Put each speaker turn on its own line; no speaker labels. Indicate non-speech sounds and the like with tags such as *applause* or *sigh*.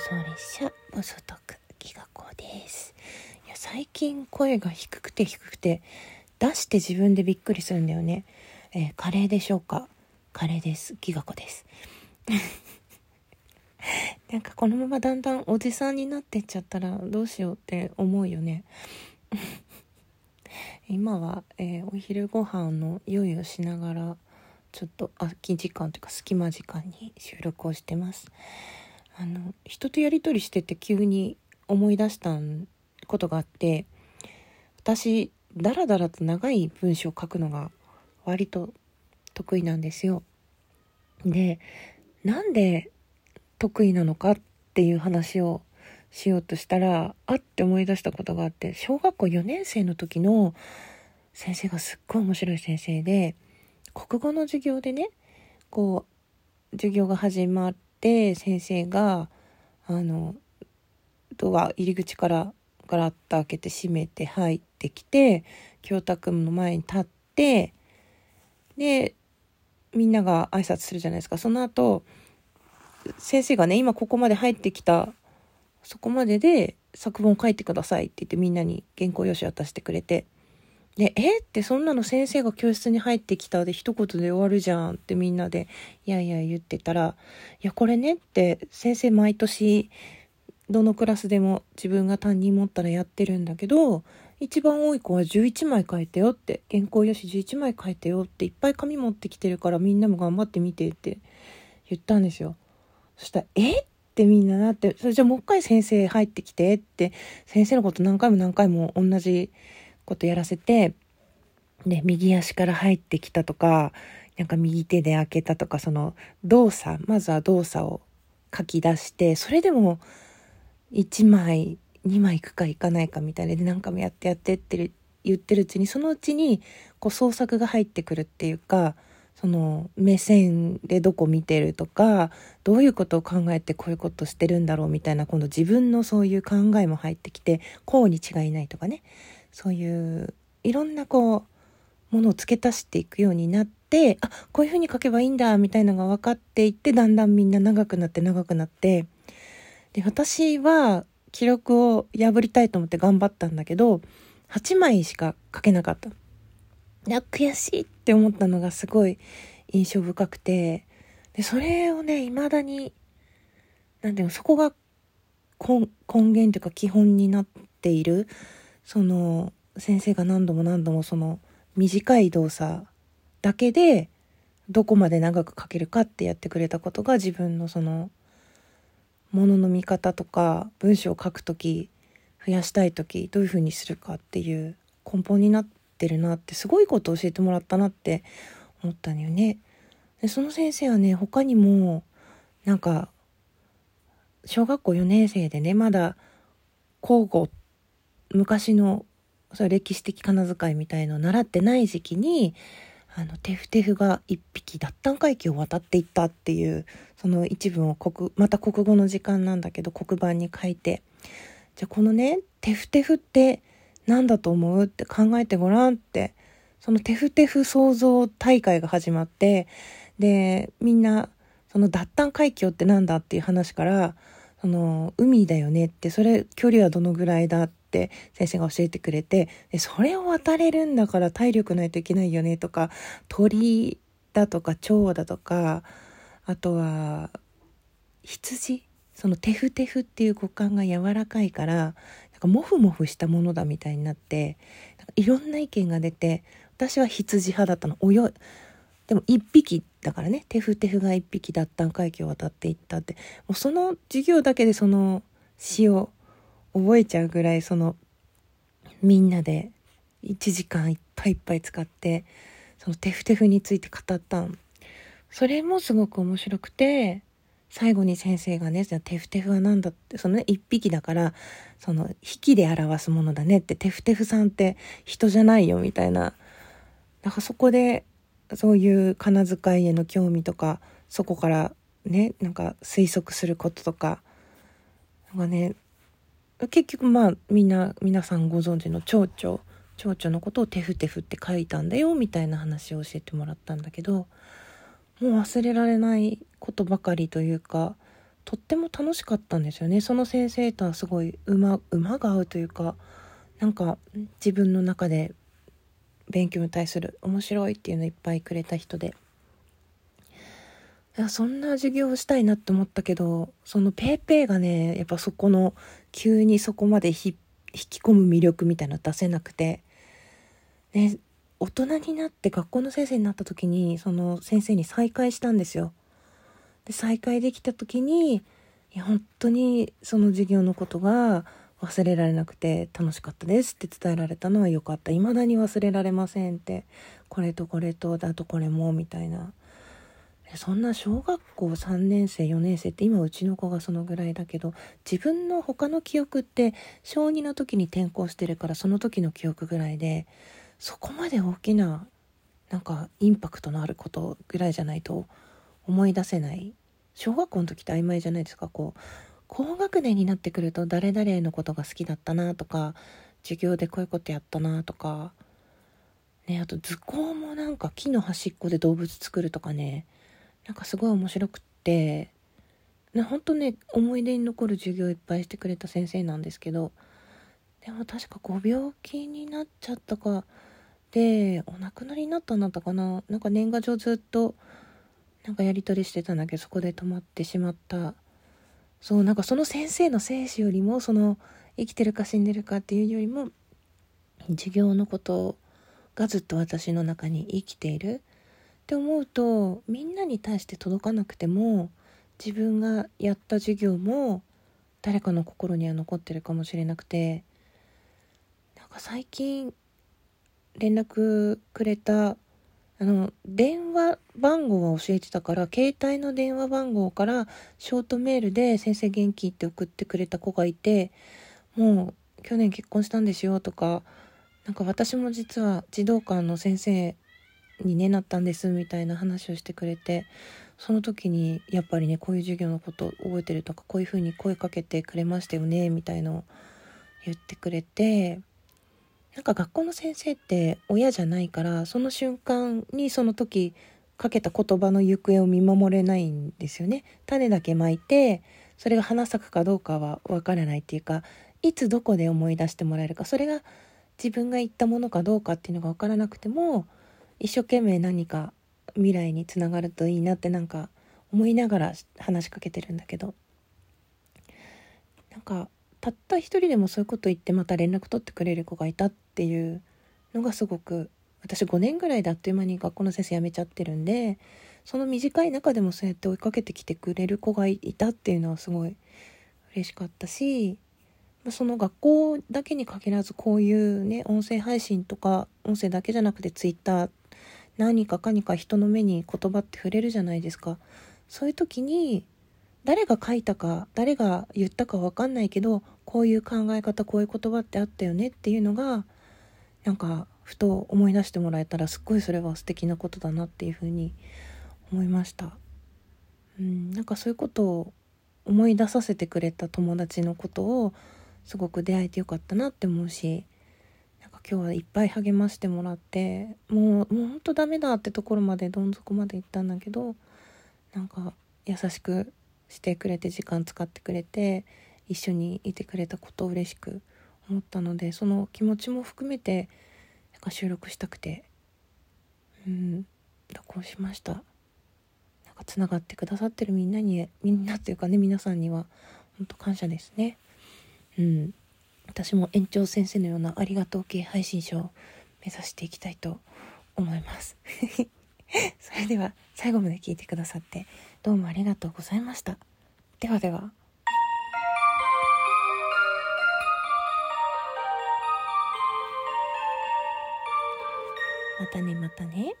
送列車ボソトクギガ子です。いや最近声が低くて低くて出して自分でびっくりするんだよね、えー、カレーでしょうか？カレーです。ギガ子です。*laughs* なんかこのままだんだんおじさんになってっちゃったらどうしようって思うよね。*laughs* 今は、えー、お昼ご飯の用意をしながらちょっと空き時間というか隙間時間に収録をしてます。あの人とやり取りしてて急に思い出したことがあって私ダラダラと長い文章を書くのが割と得意なんですよ。でなんで得意なのかっていう話をしようとしたらあって思い出したことがあって小学校4年生の時の先生がすっごい面白い先生で国語の授業でねこう授業が始まってって先生があのドア入り口からガラッと開けて閉めて入ってきて京太君の前に立ってでみんなが挨拶するじゃないですか。その後先生がね今ここまで入ってきたそこまでで作文を書いてくださいって言ってみんなに原稿用紙渡してくれてで、えってそんなの先生が教室に入ってきたで一言で終わるじゃんってみんなで、いやいや言ってたら、いやこれねって先生毎年どのクラスでも自分が担任持ったらやってるんだけど、一番多い子は11枚書いてよって、原稿用紙11枚書いてよっていっぱい紙持ってきてるからみんなも頑張ってみてって言ったんですよ。そしたら、えってみんななって、それじゃあもう一回先生入ってきてって、先生のこと何回も何回も同じことやらせて、で、右足から入ってきたとか、なんか右手で開けたとか、その動作、まずは動作を書き出して、それでも1枚、2枚いくかいかないかみたいなで何回もやってやってって言ってるうちに、そのうちにこう創作が入ってくるっていうか、その目線でどこ見てるとかどういうことを考えてこういうことしてるんだろうみたいな今度自分のそういう考えも入ってきてこうに違いないとかね。そういういろんなこうものを付け足していくようになってあこういうふうに書けばいいんだみたいのが分かっていってだんだんみんな長くなって長くなってで私は記録を破りたいと思って頑張ったんだけど8枚しか書けなかった。いや悔しいって思ったのがすごい印象深くてでそれをね未だに何ていうのそこが根源というか基本になっているその先生が何度も何度もその短い動作だけでどこまで長く書けるかってやってくれたことが自分のそのものの見方とか文章を書く時増やしたい時どういうふうにするかっていう根本になってるなってすごいことを教えてもらったなって思ったんよね。でその先生はね他にもなんか小学校4年生でねまだ交互昔のそう歴史的仮名遣いみたいのを習ってない時期にあのテフテフが一匹脱炭回帰を渡っていったっていうその一文を国また国語の時間なんだけど黒板に書いて。じゃあこのねテフテフって何だと思うって考えてごらんってそのテフテフ創造大会が始まってでみんなその脱炭海峡って何だっていう話からその海だよねってそれ距離はどのぐらいだって先生が教えてくれてでそれを渡れるんだから体力ないといけないよねとか鳥だとか蝶だとかあとは羊？そのテフテフっていう五感が柔らかいからなんかモフモフしたものだみたいになっていろんな意見が出て私は羊派だったの。泳でも1匹だからね。テフテフが1匹脱炭海峡を渡っていったって。もうその授業だけでその詩を覚えちゃうぐらいそのみんなで1時間いっぱいいっぱい使ってそのテフテフについて語ったんそれもすごく面白くて最後に先生がね、じゃテフテフは何だって、そのね、一匹だから、その、匹で表すものだねって、テフテフさんって人じゃないよ、みたいな。だかそこで、そういう仮名遣いへの興味とか、そこからね、なんか推測することとか、なんかね、結局まあみんな皆さんご存知の蝶々蝶々のことをテフテフって書いたんだよみたいな話を教えてもらったんだけどもう忘れられないことばかりというかとっても楽しかったんですよね。その先生とはすごい馬馬が合うというかなんか自分の中で勉強に対する面白いっていうのいっぱいくれた人で。いやそんな授業をしたいなって思ったけどその PayPay がねやっぱそこの急にそこまで引き込む魅力みたいなの出せなくて。ね大人になって学校の先生になった時にその先生に再会したんですよ。で再会できた時にいや本当にその授業のことが忘れられなくて楽しかったですって伝えられたのは良かった。未だに忘れられませんって。これとこれとだとこれもみたいな。そんな小学校3年生4年生って今うちの子がそのぐらいだけど自分の他の記憶って小2の時に転校してるからその時の記憶ぐらいでそこまで大きななんかインパクトのあることぐらいじゃないと思い出せない。小学校の時って曖昧じゃないですか。こう高学年になってくると誰々のことが好きだったなとか授業でこういうことやったなとか。ねあと図工もなんか木の端っこで動物作るとかね。なんかすごい面白くってねほんとね思い出に残る授業いっぱいしてくれた先生なんですけどでも確かご病気になっちゃったかでお亡くなりになったんだったかな？なんか年賀状ずっとなんかやり取りしてたんだけ？どそこで止まってしまった。そうなんかその先生の生死よりもその生きてるか死んでるかっていうよりも授業のことがずっと私の中に生きている。って思うとみんなに対して届かなくても自分がやった授業も誰かの心には残ってるかもしれなくてなんか最近連絡くれたあの電話番号は教えてたから携帯の電話番号からショートメールで「先生元気?」って送ってくれた子がいてもう去年結婚したんですよとかなんか私も実は児童館の先生にねなったんですみたいな話をしてくれてその時にやっぱりねこういう授業のこと覚えてるとかこういうふうに声かけてくれましたよねみたいのを言ってくれてなんか学校の先生って親じゃないからその瞬間にその時かけた言葉の行方を見守れないんですよね。種だけまいてそれが花咲くかどうかはわからないっていうかいつどこで思い出してもらえるかそれが自分が言ったものかどうかっていうのが分からなくても一生懸命何か未来につながるといいなってなんか思いながら話しかけてるんだけど。なんかたった一人でもそういうこと言ってまた連絡取ってくれる子がいたっていうのがすごく私5年ぐらいであっという間に学校の先生辞めちゃってるんでその短い中でもそうやって追いかけてきてくれる子がいたっていうのはすごい嬉しかったしその学校だけに限らずこういうね音声配信とか音声だけじゃなくて Twitter 何かかにか人の目に言葉って触れるじゃないですかそういう時に誰が書いたか誰が言ったか分かんないけどこういう考え方こういう言葉ってあったよねっていうのがなんかふと思い出してもらえたらすっごいそれは素敵なことだなっていうふうに思いました。うん、なんかそういうことを思い出させてくれた友達のことをすごく出会えてよかったなって思うし今日はいっぱい励ましてもらってもうもうほんとダメだってところまでどん底まで行ったんだけどなんか優しくしてくれて時間使ってくれて一緒にいてくれたことを嬉しく思ったのでその気持ちも含めてなんか収録したくてうん録音しました。なんかつながってくださってるみんなにみんなっていうかね皆さんには本当感謝ですね。うん。私も園長先生のようなありがとう系配信者を目指していきたいと思います *laughs* それでは最後まで聞いてくださってどうもありがとうございました。ではでは。またねまたね。